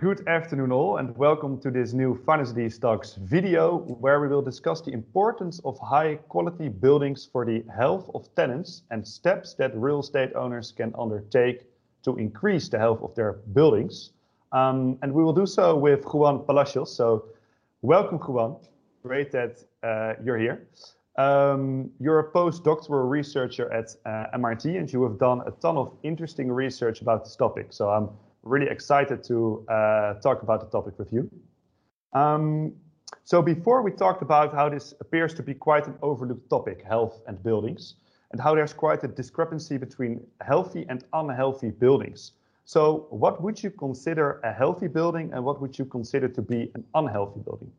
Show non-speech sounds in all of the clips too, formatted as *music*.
Good afternoon all and welcome to this new Finance Ideas Talks video where we will discuss the importance of high quality buildings for the health of tenants and steps that real estate owners can undertake to increase the health of their buildings. Um, and we will do so with Juan Palacios. So welcome Juan, great that uh, you're here. Um, you're a postdoctoral researcher at uh, MIT and you have done a ton of interesting research about this topic. So I'm really excited to uh, talk about the topic with you. Um, so before we talked about how this appears to be quite an overlooked topic, health and buildings, and how there's quite a discrepancy between healthy and unhealthy buildings. So what would you consider a healthy building and what would you consider to be an unhealthy building?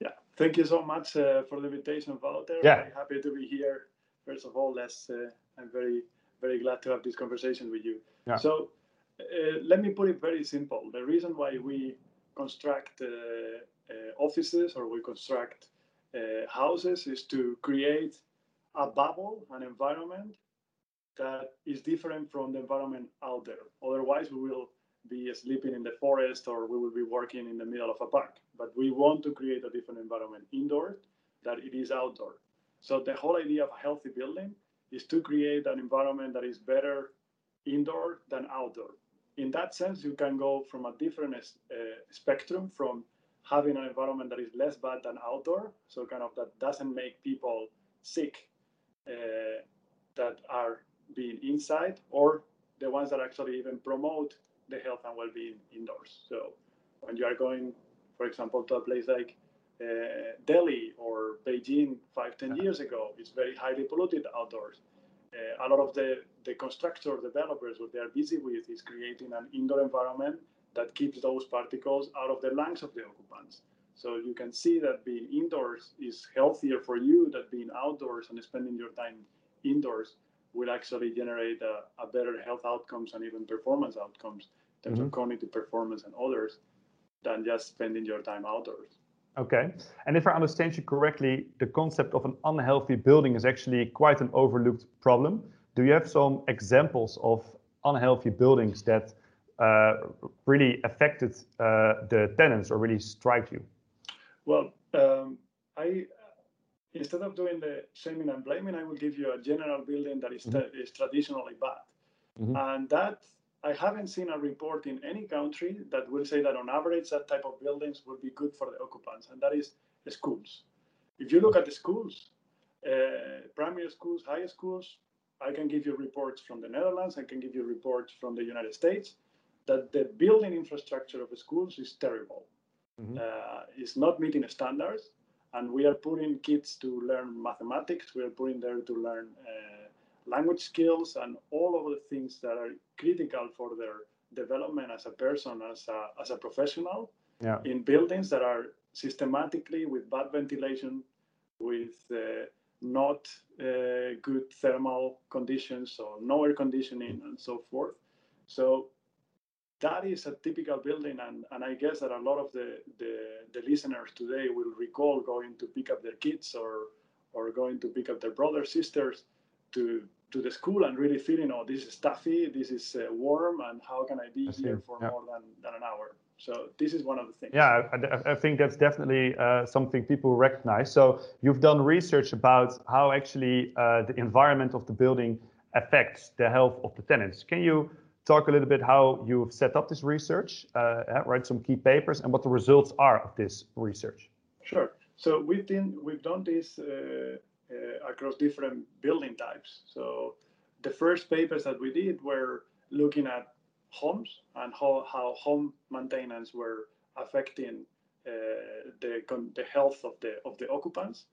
Yeah, thank you so much uh, for the invitation, Walter. Yeah. Very happy to be here. First of all, uh, I'm very, very glad to have this conversation with you. Yeah. So uh, let me put it very simple. The reason why we construct uh, uh, offices or we construct houses is to create a bubble, an environment that is different from the environment out there. Otherwise, we will be sleeping in the forest or we will be working in the middle of a park. But we want to create a different environment indoor that it is outdoor. So the whole idea of a healthy building is to create an environment that is better indoor than outdoor in that sense, you can go from a different uh, spectrum from having an environment that is less bad than outdoor, so kind of that doesn't make people sick uh, that are being inside, or the ones that actually even promote the health and well-being indoors. So when you are going, for example, to a place like uh, Delhi or Beijing five, ten years ago, it's very highly polluted outdoors a lot of the, the constructor developers, what they are busy with is creating an indoor environment that keeps those particles out of the lungs of the occupants. So you can see that being indoors is healthier for you than being outdoors and spending your time indoors will actually generate a, a better health outcomes and even performance outcomes in terms mm-hmm. of cognitive performance and others than just spending your time outdoors. Okay. And if I understand you correctly, the concept of an unhealthy building is actually quite an overlooked problem. Do you have some examples of unhealthy buildings that uh, really affected uh, the tenants or really strike you? Well, um, I instead of doing the shaming and blaming, I will give you a general building that is, mm-hmm. is traditionally bad, mm-hmm. and that I haven't seen a report in any country that will say that on average that type of buildings will be good for the occupants, and that is schools. If you look at the schools, uh, primary schools, high schools, I can give you reports from the Netherlands, I can give you reports from the United States that the building infrastructure of the schools is terrible. Mm-hmm. Uh, it's not meeting standards, and we are putting kids to learn mathematics, we are putting them to learn uh, language skills and all of the things that are critical for their development as a person, as a, as a professional yeah. in buildings that are systematically with bad ventilation, with uh, not uh, good thermal conditions or no air conditioning and so forth. So that is a typical building and, and I guess that a lot of the, the, the listeners today will recall going to pick up their kids or or going to pick up their brothers, sisters to to the school and really feeling, oh, this is stuffy, this is uh, warm, and how can I be I here for yeah. more than, than an hour? So this is one of the things. Yeah, I, I think that's definitely uh, something people recognize. So you've done research about how actually uh, the environment of the building affects the health of the tenants. Can you talk a little bit how you've set up this research, uh, write some key papers, and what the results are of this research? Sure. So we've been we've done this uh, across different building types. So the first papers that we did were looking at homes and how, how home maintenance were affecting uh, the, the health of the of the occupants.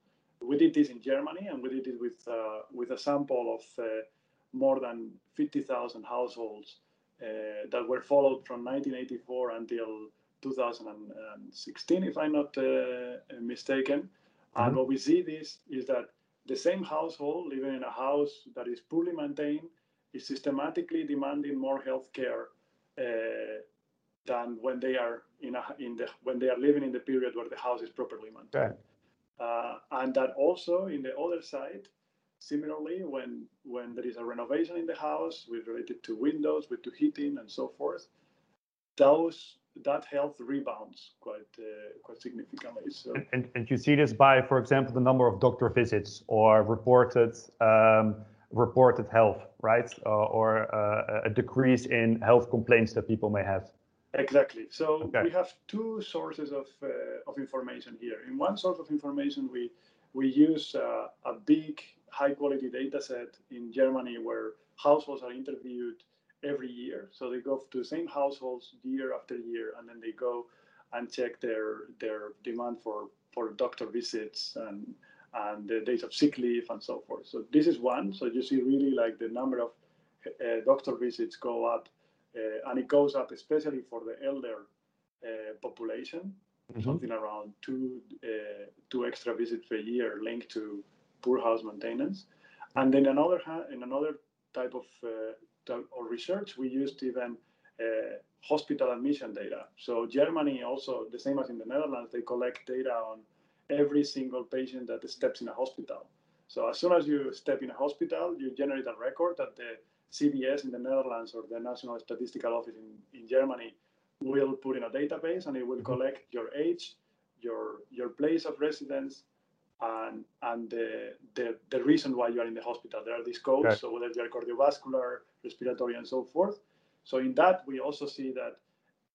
We did this in Germany, and we did it with uh, with a sample of uh, more than 50,000 households uh, that were followed from 1984 until 2016, if I'm not uh, mistaken. Mm-hmm. And what we see this is that the same household living in a house that is poorly maintained is systematically demanding more health care uh, than when they are in, a, in the when they are living in the period where the house is properly maintained. Uh, and that also in the other side, similarly, when when there is a renovation in the house with related to windows, with to heating and so forth, those that health rebounds quite uh, quite significantly. So and, and, you see this by, for example, the number of doctor visits or reported um, reported health, right, uh, or uh, a decrease in health complaints that people may have. Exactly. So okay. we have two sources of uh, of information here. In one source of information, we we use uh, a big high quality data set in Germany where households are interviewed every year. So they go to the same households year after year, and then they go and check their their demand for for doctor visits and and the days of sick leave and so forth. So this is one. So you see really like the number of uh, doctor visits go up, uh, and it goes up especially for the elder uh, population, mm-hmm. something around two uh, two extra visits per year linked to poor house maintenance. And then another in another type of or research, we used even uh, hospital admission data. So Germany also, the same as in the Netherlands, they collect data on every single patient that steps in a hospital. So as soon as you step in a hospital, you generate a record that the CBS in the Netherlands or the National Statistical Office in, in Germany will put in a database and it will collect your age, your your place of residence, and and the, the, the reason why you are in the hospital. There are these codes, so whether they are cardiovascular, respiratory, and so forth. So in that, we also see that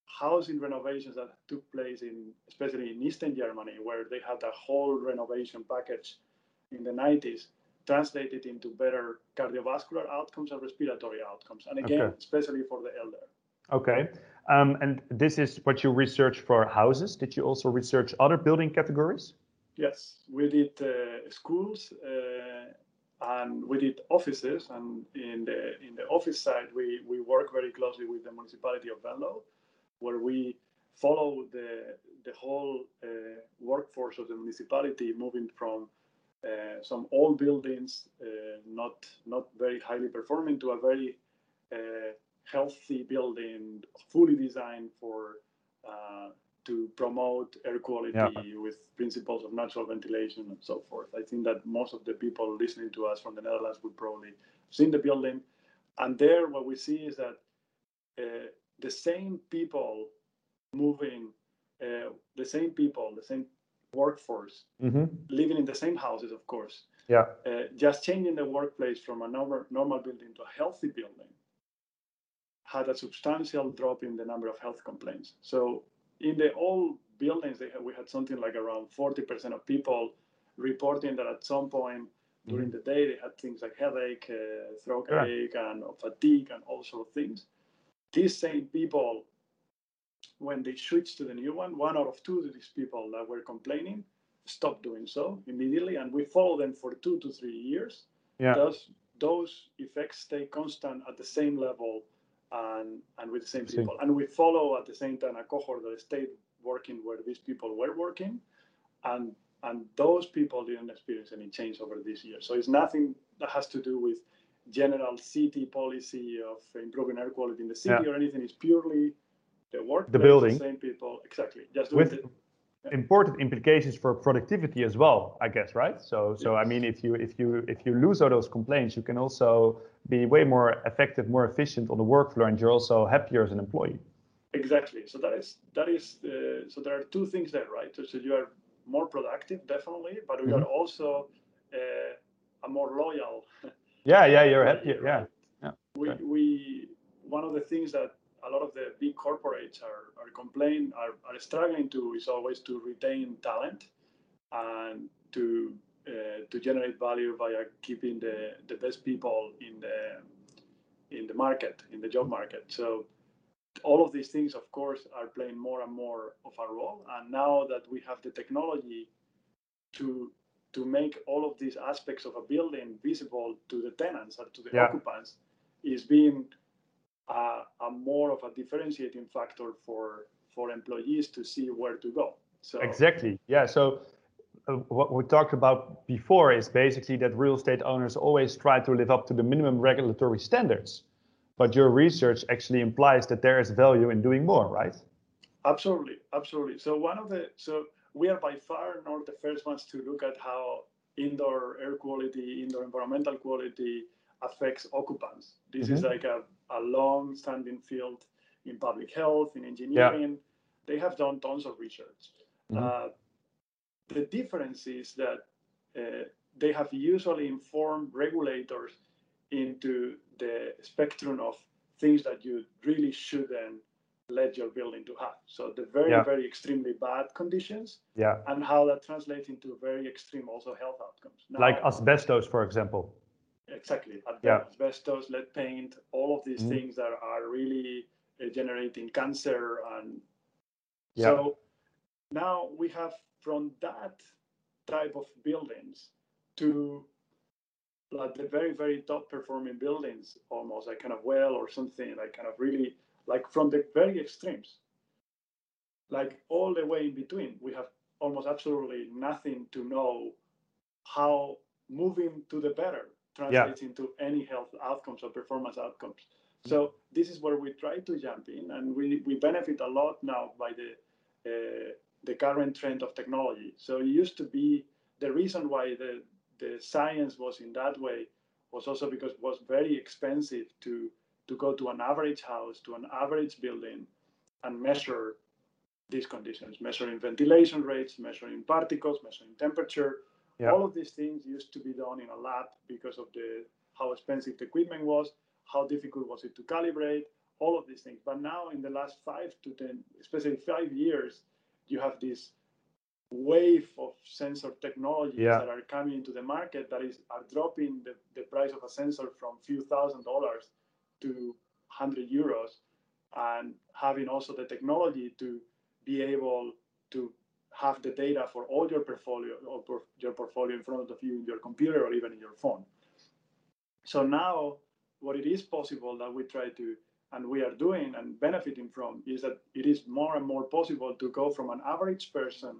housing renovations that took place in, especially in Eastern Germany, where they had a whole renovation package in the 90s, translated into better cardiovascular outcomes and respiratory outcomes. And again, okay. especially for the elder. Okay. Um, and this is what you research for houses. Did you also research other building categories? Yes, we did uh, schools uh, and we did offices. And in the in the office side, we we work very closely with the municipality of Venlo, where we follow the the whole uh, workforce of the municipality, moving from uh, some old buildings, uh, not not very highly performing, to a very uh, healthy building, fully designed for to promote air quality yeah. with principles of natural ventilation and so forth. I think that most of the people listening to us from the Netherlands would probably seen the building. And there, what we see is that uh, the same people moving, uh, the same people, the same workforce, mm-hmm. living in the same houses, of course. Yeah. Uh, just changing the workplace from a normal, normal building to a healthy building had a substantial drop in the number of health complaints. So in the old buildings, they had, we had something like around 40% of people reporting that at some point mm-hmm. during the day they had things like headache, uh, throat yeah. ache, and fatigue, and all sort of things. These same people, when they switched to the new one, one out of two of these people that were complaining stopped doing so immediately, and we follow them for two to three years. Yeah. Those those effects stay constant at the same level and, and with the same people. And we follow at the same time a cohort that stayed working where these people were working, and and those people didn't experience any change over this year. So it's nothing that has to do with general city policy of improving air quality in the city yeah. or anything. It's purely the work, the building, the same people, exactly. Just with the. Important implications for productivity as well, I guess, right? So, so. I mean, if you if you if you lose all those complaints, you can also be way more effective, more efficient on the workflow, and you're also happier as an employee. Exactly. So that is that is uh, so there are two things there, right? So, so you are more productive, definitely, but we mm-hmm. are also uh, a more loyal. *laughs* Yeah, yeah, you're happy. Right? Yeah, yeah. We we one of the things that a lot of the big corporates are complain are, are struggling to is always to retain talent and to uh, to generate value via keeping the, the best people in the in the market in the job market so all of these things of course are playing more and more of a role and now that we have the technology to to make all of these aspects of a building visible to the tenants and to the yeah. occupants is being a, a, more of a differentiating factor for for employees to see where to go so exactly yeah so uh, what we talked about before is basically that real estate owners always try to live up to the minimum regulatory standards. But your research actually implies that there is value in doing more, right? Absolutely, absolutely. So one of the so we are by far not the first ones to look at how indoor air quality, indoor environmental quality affects occupants. This mm-hmm. is like a, a long-standing field in public health, in engineering. Yeah they have done tons of research. Mm-hmm. Uh, the difference is that uh, they have usually informed regulators into the spectrum of things that you really shouldn't let your building to have. So the very, yeah. very extremely bad conditions yeah. and how that translates into very extreme also health outcomes. Now, like asbestos, for example. Exactly. Yeah. Asbestos, lead paint, all of these mm-hmm. things that are really uh, generating cancer. And yeah. so now we have from that type of buildings to like the very, very top performing buildings, almost like kind of well or something like kind of really like from the very extremes, like all the way in between, we have almost absolutely nothing to know how moving to the better translates yeah. into any health outcomes or performance outcomes. So this is where we try to jump in, and we, we benefit a lot now by the uh, the current trend of technology. So it used to be the reason why the the science was in that way was also because it was very expensive to to go to an average house, to an average building, and measure these conditions, measuring ventilation rates, measuring particles, measuring temperature. Yeah. All of these things used to be done in a lab because of the how expensive the equipment was, how difficult was it to calibrate, all of these things. But now, in the last five to ten, especially five years, you have this wave of sensor technologies yeah. that are coming into the market that is are dropping the, the price of a sensor from few thousand dollars to 100 euros and having also the technology to be able to have the data for all your portfolio or your portfolio in front of you in your computer or even in your phone. So now what it is possible that we try to and we are doing and benefiting from is that it is more and more possible to go from an average person,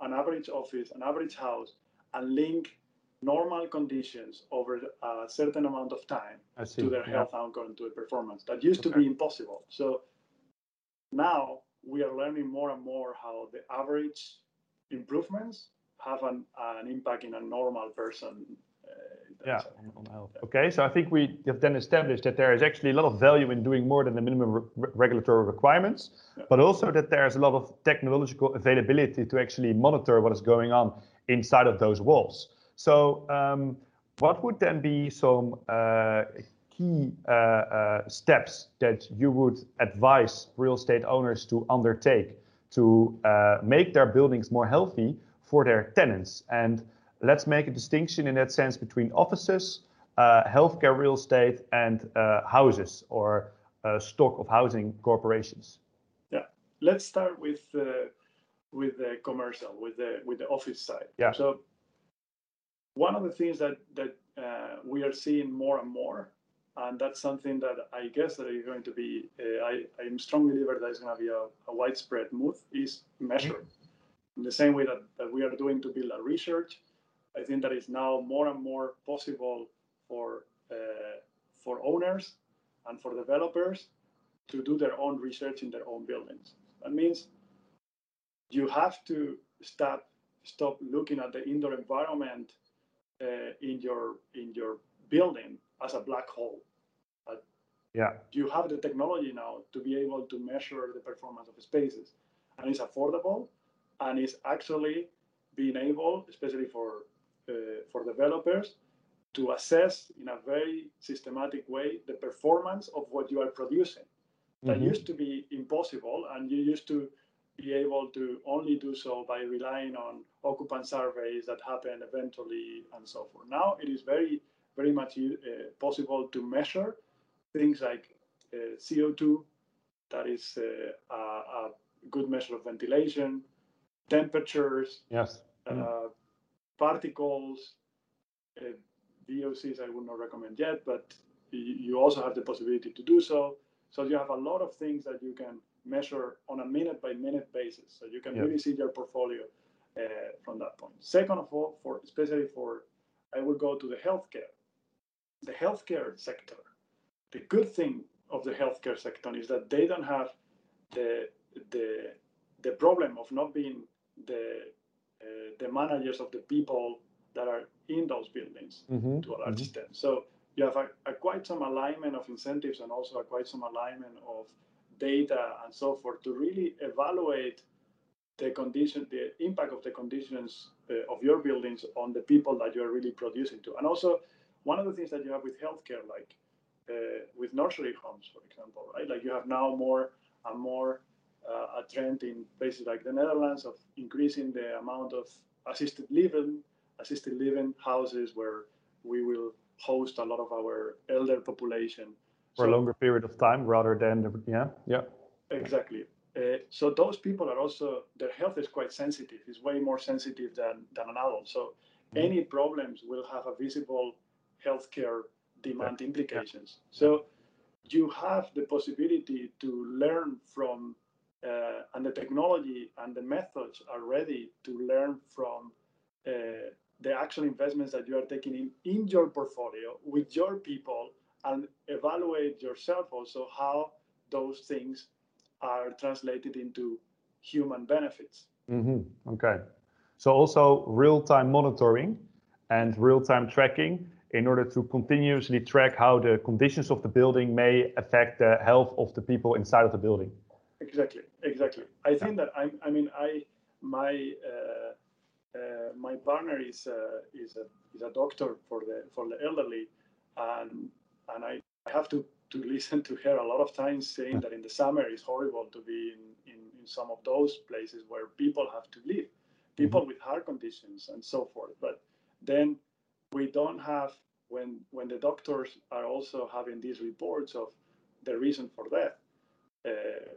an average office, an average house, and link normal conditions over a certain amount of time to their health yeah. outcome to the performance. That used okay. to be impossible. So now we are learning more and more how the average improvements have an, an impact in a normal person. Uh, yeah, on, health. Okay, so I think we have then established that there is actually a lot of value in doing more than the minimum re regulatory requirements, yeah. but also that there's a lot of technological availability to actually monitor what is going on inside of those walls. So um, what would then be some uh, key uh, uh, steps that you would advise real estate owners to undertake to uh, make their buildings more healthy for their tenants? And let's make a distinction in that sense between offices, uh, healthcare real estate, and uh, houses or stock of housing corporations. Yeah, let's start with with the commercial, with the with the office side. Yeah. So one of the things that that uh, we are seeing more and more, and that's something that I guess that is going to be, uh, I, I'm strong believer that is going to be a, a, widespread move, is measure. In the same way that, that we are doing to build a research, I think that is now more and more possible for uh, for owners and for developers to do their own research in their own buildings. That means you have to stop stop looking at the indoor environment uh, in your in your building as a black hole. Yeah. You have the technology now to be able to measure the performance of spaces, and it's affordable, and it's actually being able, especially for uh, for developers, to assess in a very systematic way the performance of what you are producing. That mm-hmm. used to be impossible, and you used to be able to only do so by relying on occupant surveys that happen eventually and so forth. Now it is very, very much uh, possible to measure things like uh, CO2, that is uh, a, a, good measure of ventilation, temperatures, yes, mm. particles, uh, VOCs I would not recommend yet, but you also have the possibility to do so. So you have a lot of things that you can measure on a minute by minute basis. So you can yep. really see your portfolio uh, from that point. Second of all, for especially for, I will go to the healthcare. The healthcare sector. The good thing of the healthcare sector is that they don't have the the the problem of not being the uh, the managers of the people that are in those buildings mm-hmm. to a large mm-hmm. extent. So you have a, a, quite some alignment of incentives and also a quite some alignment of data and so forth to really evaluate the condition, the impact of the conditions uh, of your buildings on the people that you are really producing to. And also, one of the things that you have with healthcare, like with nursery homes, for example, right? Like you have now more and more uh, a trend in places like the Netherlands of increasing the amount of assisted living, assisted living houses where we will host a lot of our elder population for so, a longer period of time rather than yeah yeah exactly uh, so those people are also their health is quite sensitive. It's way more sensitive than, than an adult. So mm-hmm. any problems will have a visible healthcare demand implications. So you have the possibility to learn from uh, and the technology and the methods are ready to learn from uh, the actual investments that you are taking in in your portfolio with your people and evaluate yourself also how those things are translated into human benefits. Mm-hmm. Okay. So also real-time monitoring and real-time tracking in order to continuously track how the conditions of the building may affect the health of the people inside of the building. Exactly, exactly. I think that I, I mean, I my uh, uh, my partner is uh, is a is a doctor for the for the elderly, and and I have to to listen to her a lot of times saying that in the summer it's horrible to be in, in, in some of those places where people have to live, people mm-hmm. with heart conditions and so forth. But then we don't have when when the doctors are also having these reports of the reason for death. Uh,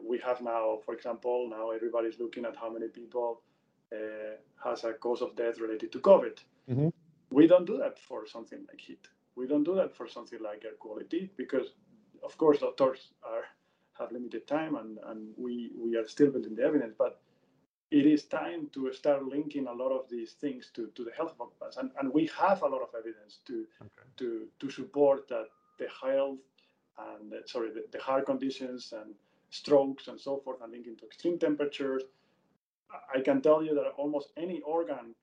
we have now, for example, now everybody's looking at how many people uh, has a cause of death related to COVID. Mm-hmm. We don't do that for something like heat. We don't do that for something like air quality because of course, doctors are have limited time, and, and we we are still building the evidence, but it is time to start linking a lot of these things to, to the health of occupants. And, and we have a lot of evidence to okay. to to support that the health and sorry the, the heart conditions and strokes and so forth and linking to extreme temperatures. I can tell you that almost any organ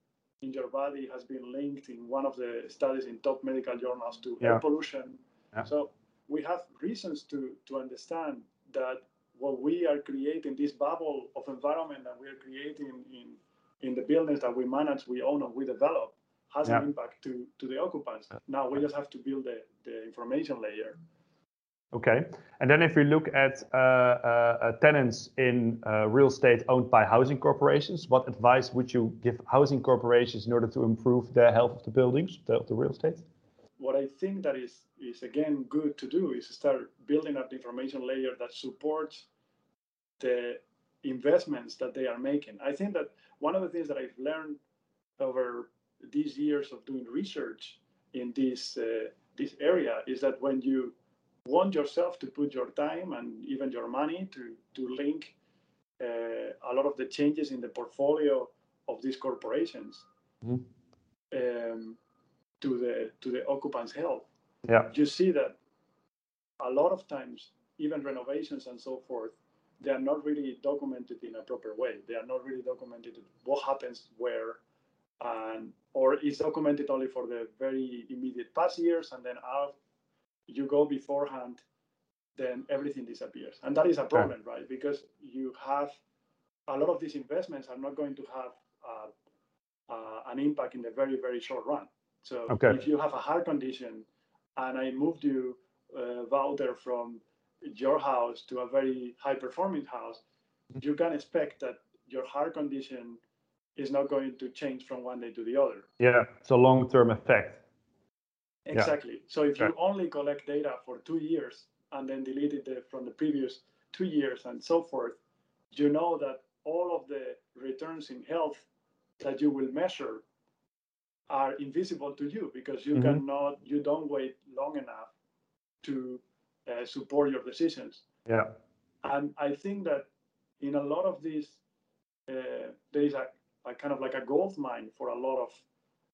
in your body has been linked in one of the studies in top medical journals to yeah. air pollution. Yeah. So we have reasons to, to understand that what we are creating, this bubble of environment that we are creating in, in the buildings that we manage, we own, and we develop, has yeah. an impact to, to the occupants. Now we just have to build the, the information layer. Okay. And then if we look at uh, uh, tenants in uh, real estate owned by housing corporations, what advice would you give housing corporations in order to improve the health of the buildings, the, of the real estate? What I think that is is again good to do is start building up the information layer that supports the investments that they are making. I think that one of the things that I've learned over these years of doing research in this uh, this area is that when you want yourself to put your time and even your money to to link uh, a lot of the changes in the portfolio of these corporations. Mm-hmm. Um, to the to the occupant's health. Yeah. You see that a lot of times, even renovations and so forth, they are not really documented in a proper way. They are not really documented what happens where, and or is documented only for the very immediate past years, and then out you go beforehand, then everything disappears, and that is a problem, right? Because you have a lot of these investments are not going to have uh, uh, an impact in the very very short run. So okay. if you have a heart condition and I moved you, uh, Wouter, from your house to a very high performing house, you can expect that your heart condition is not going to change from one day to the other. Yeah, it's a long term effect. Exactly. Yeah. So if you only collect data for two years and then delete it from the previous two years and so forth, you know that all of the returns in health that you will measure are invisible to you because you mm-hmm. cannot you don't wait long enough to uh, support your decisions yeah and i think that in a lot of these uh, there is a, a, kind of like a gold mine for a lot of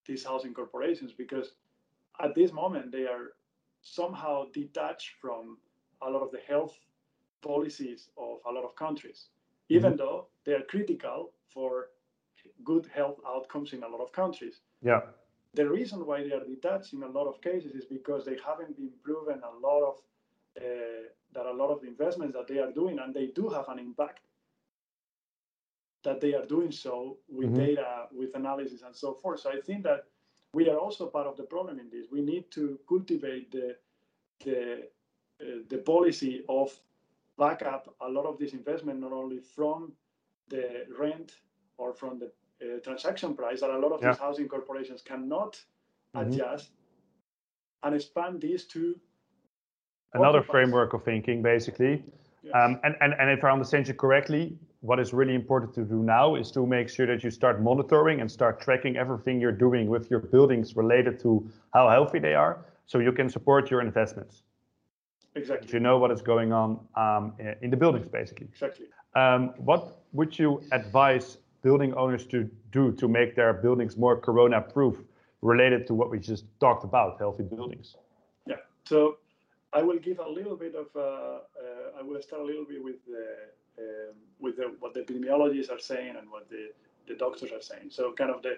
these housing corporations because at this moment they are somehow detached from a lot of the health policies of a lot of countries even mm-hmm. though they are critical for good health outcomes in a lot of countries. Yeah. The reason why they are detached in a lot of cases is because they haven't been proven a lot of uh, that a lot of the investments that they are doing, and they do have an impact, that they are doing so with mm-hmm. data, with analysis, and so forth. So I think that we are also part of the problem in this. We need to cultivate the the uh, the policy of backup a lot of this investment not only from the rent or from the uh, transaction price that a lot of yeah. these housing corporations cannot mm-hmm. adjust and expand these to another framework of thinking basically yes. um, and, and and if i understand you correctly what is really important to do now is to make sure that you start monitoring and start tracking everything you're doing with your buildings related to how healthy they are so you can support your investments exactly you know what is going on um, in the buildings basically exactly um, what would you advise building owners to do to make their buildings more corona proof related to what we just talked about healthy buildings. Yeah. So i will give a little bit of uh, uh, i will start a little bit with the um, with the, what the epidemiologists are saying and what the, the doctors are saying. So kind of the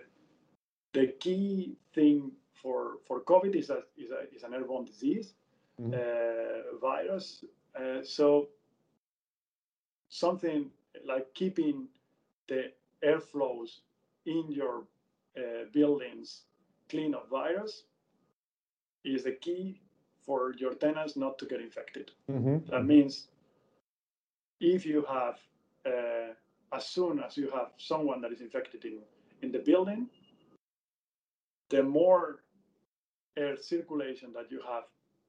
the key thing for for covid is that is, a, is an airborne disease mm-hmm. uh, virus. Uh, so something like keeping the airflows in your uh, buildings clean of virus is the key for your tenants not to get infected. Mm-hmm. That means if you have, uh, as soon as you have someone that is infected in, in the building, the more air circulation that you have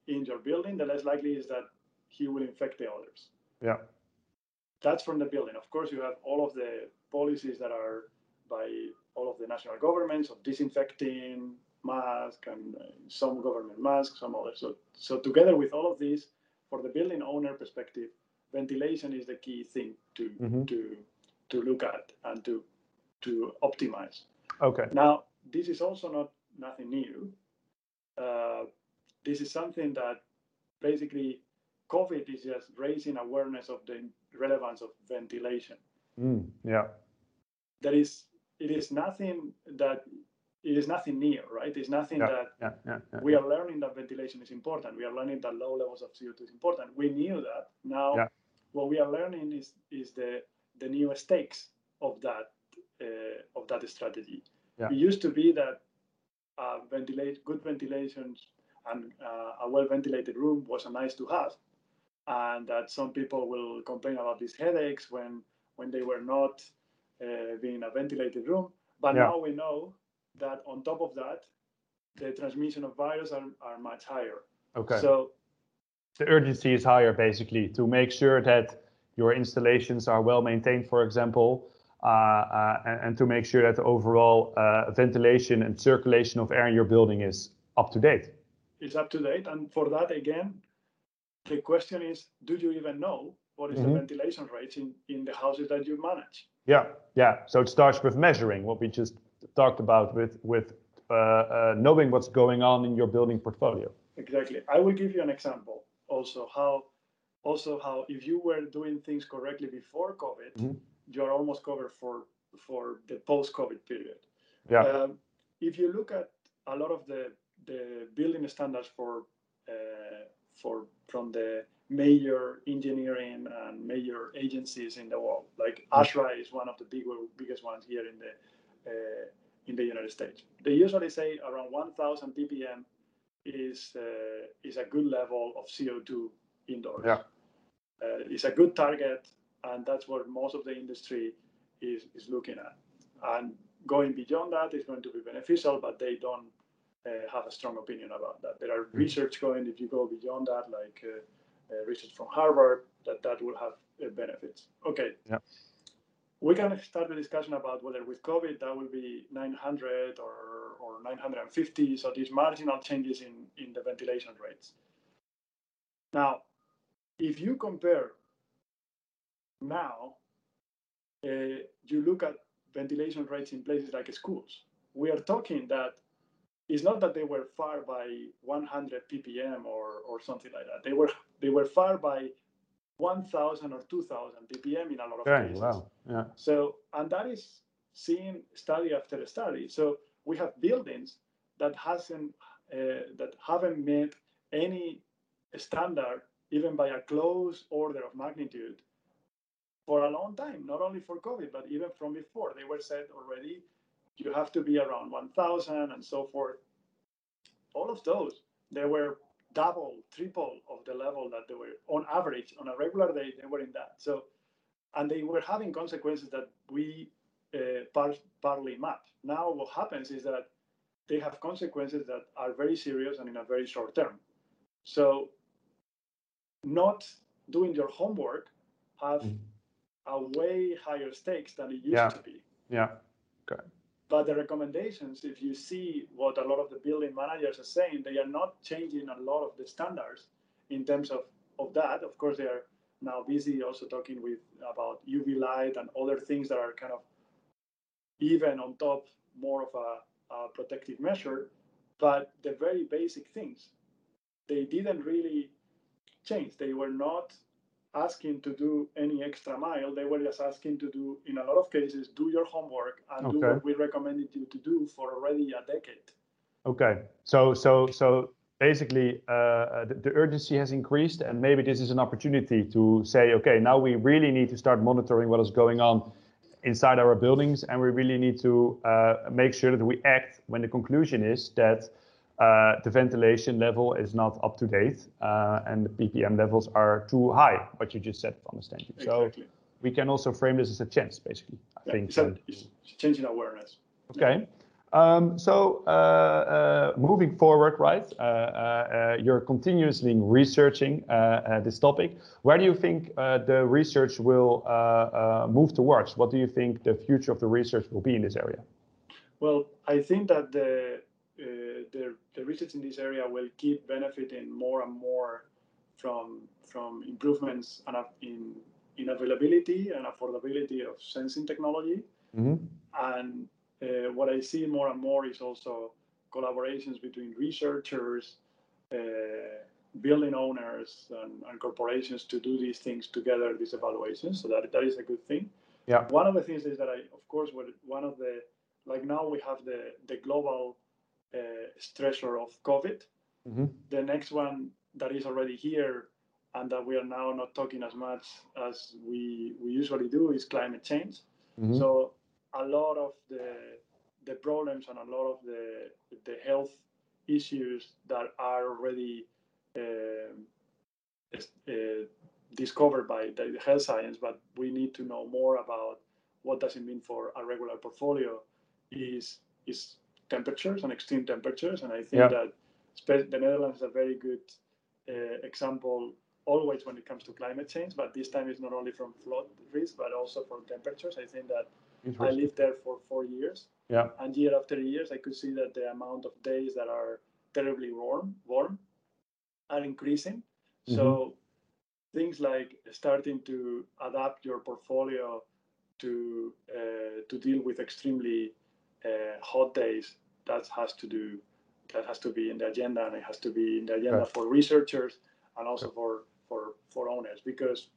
in your building, the less likely is that he will infect the others. Yeah. That's from the building. Of course, you have all of the policies that are by all of the national governments of disinfecting, mask, and uh, some government masks, some others. So, so together with all of these, for the building owner perspective, ventilation is the key thing to mm-hmm. to to look at and to to optimize. Okay. Now, this is also not nothing new. Uh, this is something that basically COVID is just raising awareness of the relevance of ventilation. Mm, yeah. That is, it is nothing that it is nothing new, right? It's nothing yeah, that yeah, yeah, we are learning that ventilation is important. We are learning that low levels of CO2 is important. We knew that. Now, what we are learning is is the the new stakes of that uh, of that strategy. It used to be that uh, ventilate good ventilation and uh, a well ventilated room was a nice to have, and that some people will complain about these headaches when when they were not uh, being a ventilated room. But yeah. now we know that on top of that, the transmission of virus are, are much higher. Okay. So the urgency is higher basically to make sure that your installations are well maintained, for example, uh, uh, and, and, to make sure that the overall uh, ventilation and circulation of air in your building is up to date. Is up to date, and for that again, the question is, do you even know what is mm-hmm. the ventilation rates in, in the houses that you manage? Yeah, yeah. So it starts with measuring what we just talked about with with uh, uh, knowing what's going on in your building portfolio. Exactly. I will give you an example also how also how if you were doing things correctly before COVID, mm-hmm. you are almost covered for for the post-COVID period. Yeah. Um, if you look at a lot of the the building standards for uh, for from the major engineering and major agencies in the world. Like mm. ASHRAE is one of the bigger, biggest ones here in the uh, in the United States. They usually say around 1,000 ppm is uh, is a good level of CO2 indoors. Yeah. Uh, it's a good target, and that's what most of the industry is is looking at. And going beyond that is going to be beneficial, but they don't uh, have a strong opinion about that. There are mm. research going if you go beyond that, like uh, research from Harvard that that will have uh, benefits. Okay. Yeah. We can start the discussion about whether with COVID that will be 900 or, or 950. So these marginal changes in, in the ventilation rates. Now, if you compare now, uh, you look at ventilation rates in places like schools. We are talking that it's not that they were far by 100 ppm or, or something like that. They were they were far by 1,000 or 2,000 ppm in a lot of okay, cases. Wow. Yeah. So and that is seen study after study. So we have buildings that hasn't uh, that haven't met any standard even by a close order of magnitude, for a long time, not only for COVID, but even from before. They were set already, you have to be around 1,000 and so forth. All of those, they were double, triple of the level that they were on average on a regular day. They were in that. So, and they were having consequences that we uh, par- partly map. Now, what happens is that they have consequences that are very serious and in a very short term. So, not doing your homework have mm a way higher stakes than it used yeah. to be. Yeah. Okay. But the recommendations, if you see what a lot of the building managers are saying, they are not changing a lot of the standards in terms of, of that. Of course, they are now busy also talking with about UV light and other things that are kind of even on top more of a, a protective measure. But the very basic things, they didn't really change. They were not asking to do any extra mile. They were just asking to do, in a lot of cases, do your homework and okay. do what we recommended you to do for already a decade. Okay, so so so basically, uh, the, the, urgency has increased, and maybe this is an opportunity to say, okay, now we really need to start monitoring what is going on inside our buildings, and we really need to uh, make sure that we act when the conclusion is that uh, the ventilation level is not up to date uh, and the ppm levels are too high, what you just said, I understand you. Exactly. So we can also frame this as a chance, basically, I yeah, think. It's, a, it's changing awareness. Okay. Um, so uh, uh, moving forward, right, uh, uh you're continuously researching this topic. Where do you think the research will move towards? What do you think the future of the research will be in this area? Well, I think that the uh, the, the research in this area will keep benefiting more and more from from improvements in in availability and affordability of sensing technology. Mm-hmm. And uh, what I see more and more is also collaborations between researchers, uh, building owners, and, and, corporations to do these things together, these evaluations. So that that is a good thing. Yeah. One of the things is that I, of course, one of the like now we have the the global uh, stressor of COVID. Mm-hmm. The next one that is already here and that we are now not talking as much as we, we usually do is climate change. Mm-hmm. So a lot of the the problems and a lot of the the health issues that are already uh, uh, discovered by the health science, but we need to know more about what does it mean for a regular portfolio is is temperatures and extreme temperatures. And I think yeah. that the Netherlands is a very good uh, example always when it comes to climate change, but this time it's not only from flood risk, but also from temperatures. I think that I lived there for four years. Yeah. And year after year, I could see that the amount of days that are terribly warm, warm are increasing. Mm-hmm. So things like starting to adapt your portfolio to uh, to deal with extremely uh, hot days that has to do that has to be in the agenda and it has to be in the agenda right. for researchers and also for for for owners. Because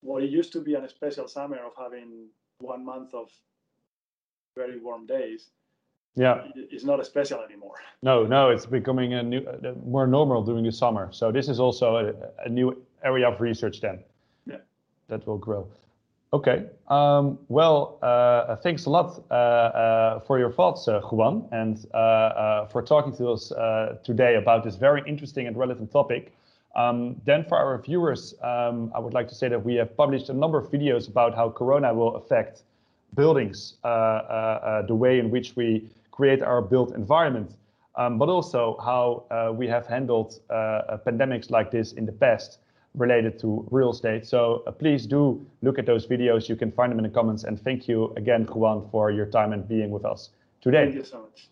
what it used to be a special summer of having one month of very warm days yeah. is not a special anymore. *laughs* No no it's becoming a new uh, more normal during the summer. So this is also a, a new area of research then. Yeah. That will grow Okay. Um, well, uh, thanks a lot uh, uh, for your thoughts, uh, Juan, and uh, uh, for talking to us today about this very interesting and relevant topic. Um, then for our viewers, um, I would like to say that we have published a number of videos about how Corona will affect buildings, the way in which we create our built environment, um, but also how we have handled pandemics like this in the past related to real estate. So uh, please do look at those videos. You can find them in the comments. And thank you again, Juan, for your time and being with us today. Thank you so much.